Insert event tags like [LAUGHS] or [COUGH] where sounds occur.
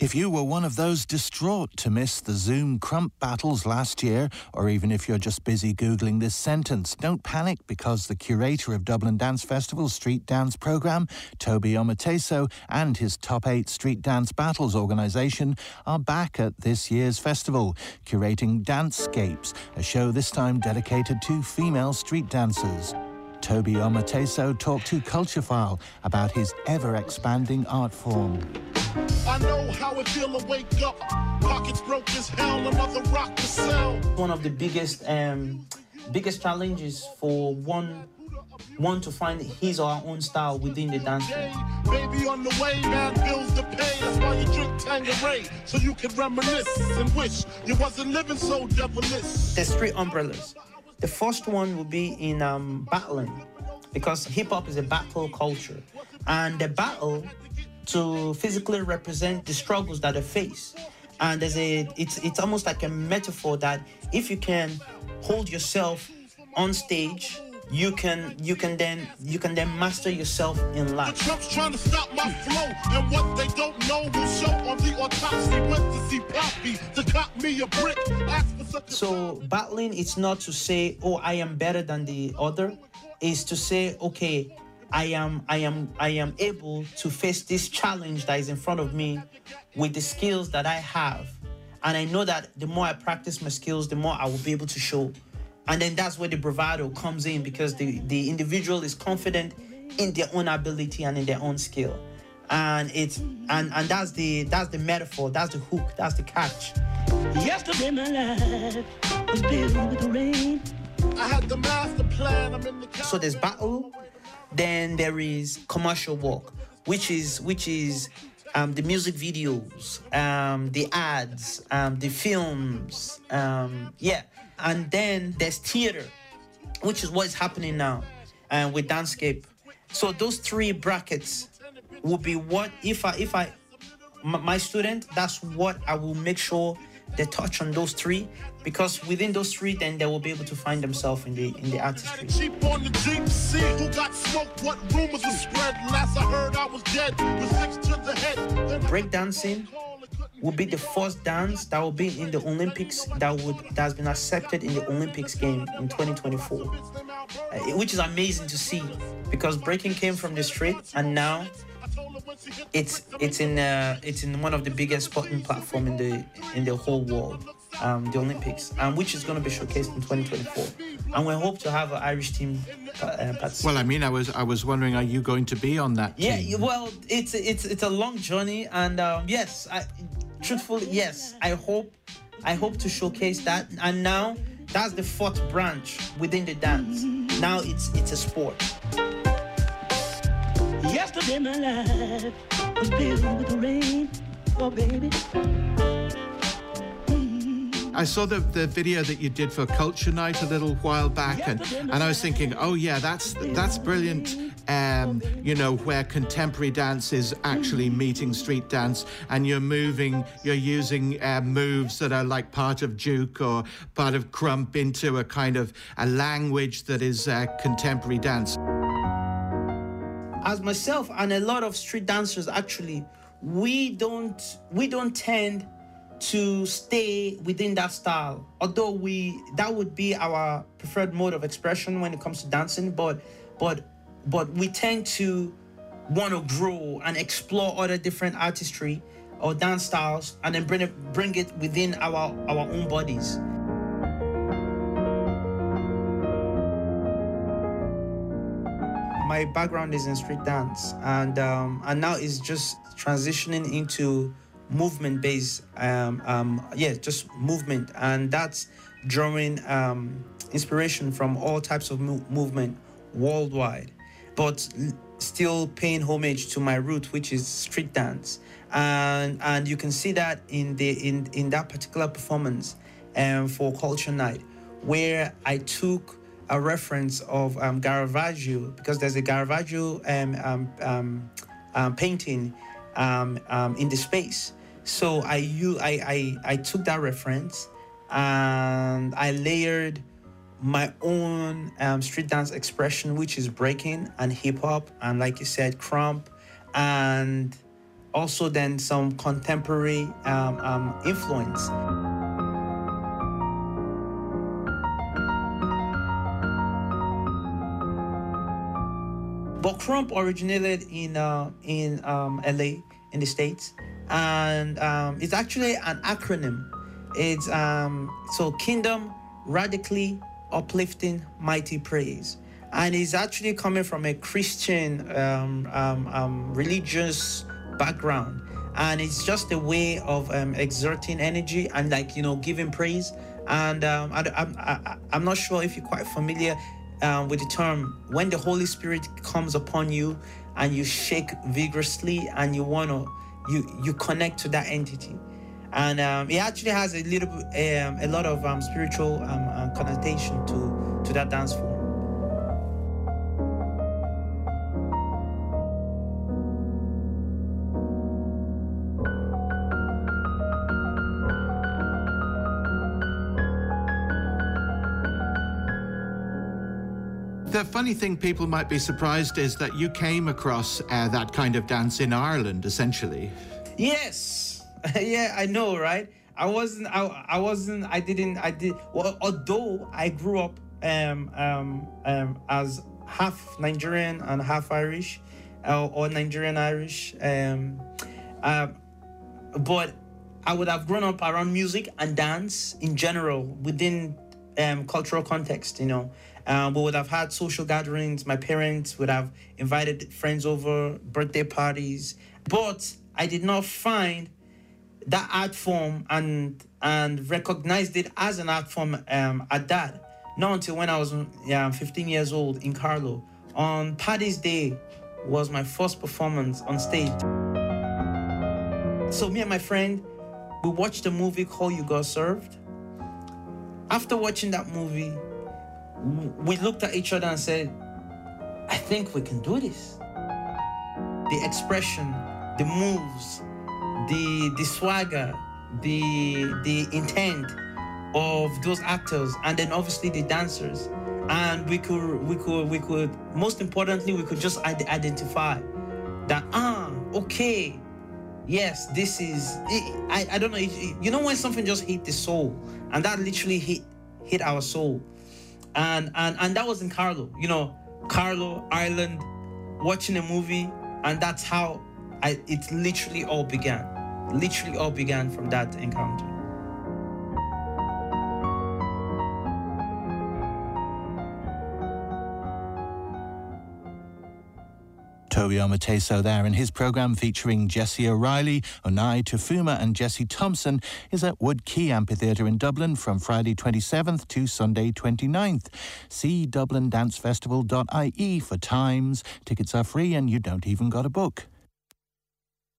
If you were one of those distraught to miss the Zoom Krump battles last year, or even if you're just busy Googling this sentence, don't panic because the curator of Dublin Dance Festival's Street Dance programme, Tobi Omoteso, and his Top 8 Street Dance Battles organisation are back at this year's festival, curating Dancescapes, a show this time dedicated to female street dancers. Tobi Omoteso talked to Culturefile about his ever expanding art form. I know how it feel to wake up. Pockets broke as hell, another rock to sell. One of the biggest um, biggest challenges for one one to find his or her own style within the dance Baby on the way, man, bills to pay. That's why you drink Tanqueray, so you can reminisce and wish you wasn't living so devilish. The street umbrellas. The first one will be in um, battling, because hip hop is a battle culture, and the battle to physically represent the struggles that they face. And there's a it's it's almost like a metaphor that if you can hold yourself on stage you can you can then you can then master yourself in life. The Trump's trying to stop my flow, and what they don't know will show on the autopsy. Went to see Poppy to cop me a brick. so battling, it's not to say, oh, I am better than the other. Is to say, okay, I am I am I am able to face this challenge that is in front of me with the skills that I have. And I know that the more I practice my skills, the more I will be able to show. And then that's where the bravado comes in because the, the individual is confident in their own ability and in their own skill. And it's and and that's the that's the metaphor, that's the hook, that's the catch. Yesterday my life was busy with the rain. I had the master plan. I'm in the so there's battle, then there is commercial work, which is which is um, the music videos, um, the ads, um, the films, um, yeah, and then there's theater, which is what is happening now, and uh, with Dancescape. So those three brackets will be what if I if I my student, that's what I will make sure they touch on those three because within those three then they will be able to find themselves in the in the artistry. breakdancing will be the first dance that will be in the olympics that would that has been accepted in the olympics game in 2024 uh, which is amazing to see because breaking came from the street and now it's it's in uh, it's in one of the biggest sporting platform in the in the whole world, um, the Olympics, um, which is going to be showcased in 2024, and we hope to have an Irish team uh, Well, I mean, I was I was wondering, are you going to be on that? Team? Yeah, well, it's it's it's a long journey, and um, yes, I, truthfully, yes, I hope I hope to showcase that, and now that's the fourth branch within the dance. Now it's it's a sport. Yesterday my life was busy with the rain. Oh, baby. I saw the, the video that you did for Culture Night a little while back, and, and I was thinking, oh yeah, that's that's brilliant. Um, you know, where contemporary dance is actually meeting street dance, and you're moving, you're using uh, moves that are like part of juke or part of krump into a kind of a language that is uh, contemporary dance as myself and a lot of street dancers actually we don't we don't tend to stay within that style. Although we that would be our preferred mode of expression when it comes to dancing but but but we tend to want to grow and explore other different artistry or dance styles and then bring it bring it within our our own bodies my background is in street dance, and um, and now it's just transitioning into movement based. Um, um, yeah, just movement, and that's drawing um, inspiration from all types of mo- movement worldwide, but still paying homage to my root, which is street dance, and and you can see that in the in in that particular performance, um, for Culture Night, where I took a reference of um, because there's a Caravaggio um, um, um, um painting um, in the space. So I, you, I, I, I took that reference and I layered my own street dance expression, which is breaking and hip hop, and like you said, krump, and also then some contemporary influence. But Krump originated in uh, in um, LA in the states, and um, it's actually an acronym. It's um, so Kingdom Radically Uplifting Mighty Praise, and it's actually coming from a Christian um, um, um, religious background, and it's just a way of exerting energy and like you know giving praise. And I, I'm I, I'm not sure if you're quite familiar um, with the term when the Holy Spirit comes upon you and you shake vigorously and you want to you you connect to that entity. And um, it actually has a little um, a lot of um, spiritual um, uh, connotation to to that dance form The funny thing people might be surprised is that you came across uh, that kind of dance in Ireland, essentially. Yes. [LAUGHS] yeah, I know, right? I wasn't, I, I wasn't, I didn't, I did, well, although I grew up um, um, um, as half Nigerian and half Irish, uh, or Nigerian Irish. Um, uh, but I would have grown up around music and dance in general within um, cultural context, you know. Um, we would have had social gatherings. My parents would have invited friends over, birthday parties. But I did not find that art form and and recognized it as an art form um, at that. Not until when I was yeah, 15 years old in Carlow. On Paddy's Day was my first performance on stage. So me and my friend, we watched a movie called You Got Served. After watching that movie, we looked at each other and said, I think we can do this. The expression, the moves, the the swagger, the the intent of those actors, and then obviously the dancers. And we could we could we could most importantly we could just identify that ah okay yes this is I, I don't know you know when something just hit the soul and that literally hit hit our soul and and and that was in Carlow. You know, Carlow, Ireland, watching a movie, and that's how I it literally all began. Literally all began from that encounter. Tobi Omoteso there, and his programme featuring Jesse O'Reilly, Onai Tufuma, and Jesse Thompson is at Wood Quay Amphitheatre in Dublin from Friday 27th to Sunday 29th. See dublindancefestival.ie for times. Tickets are free and you don't even got a book.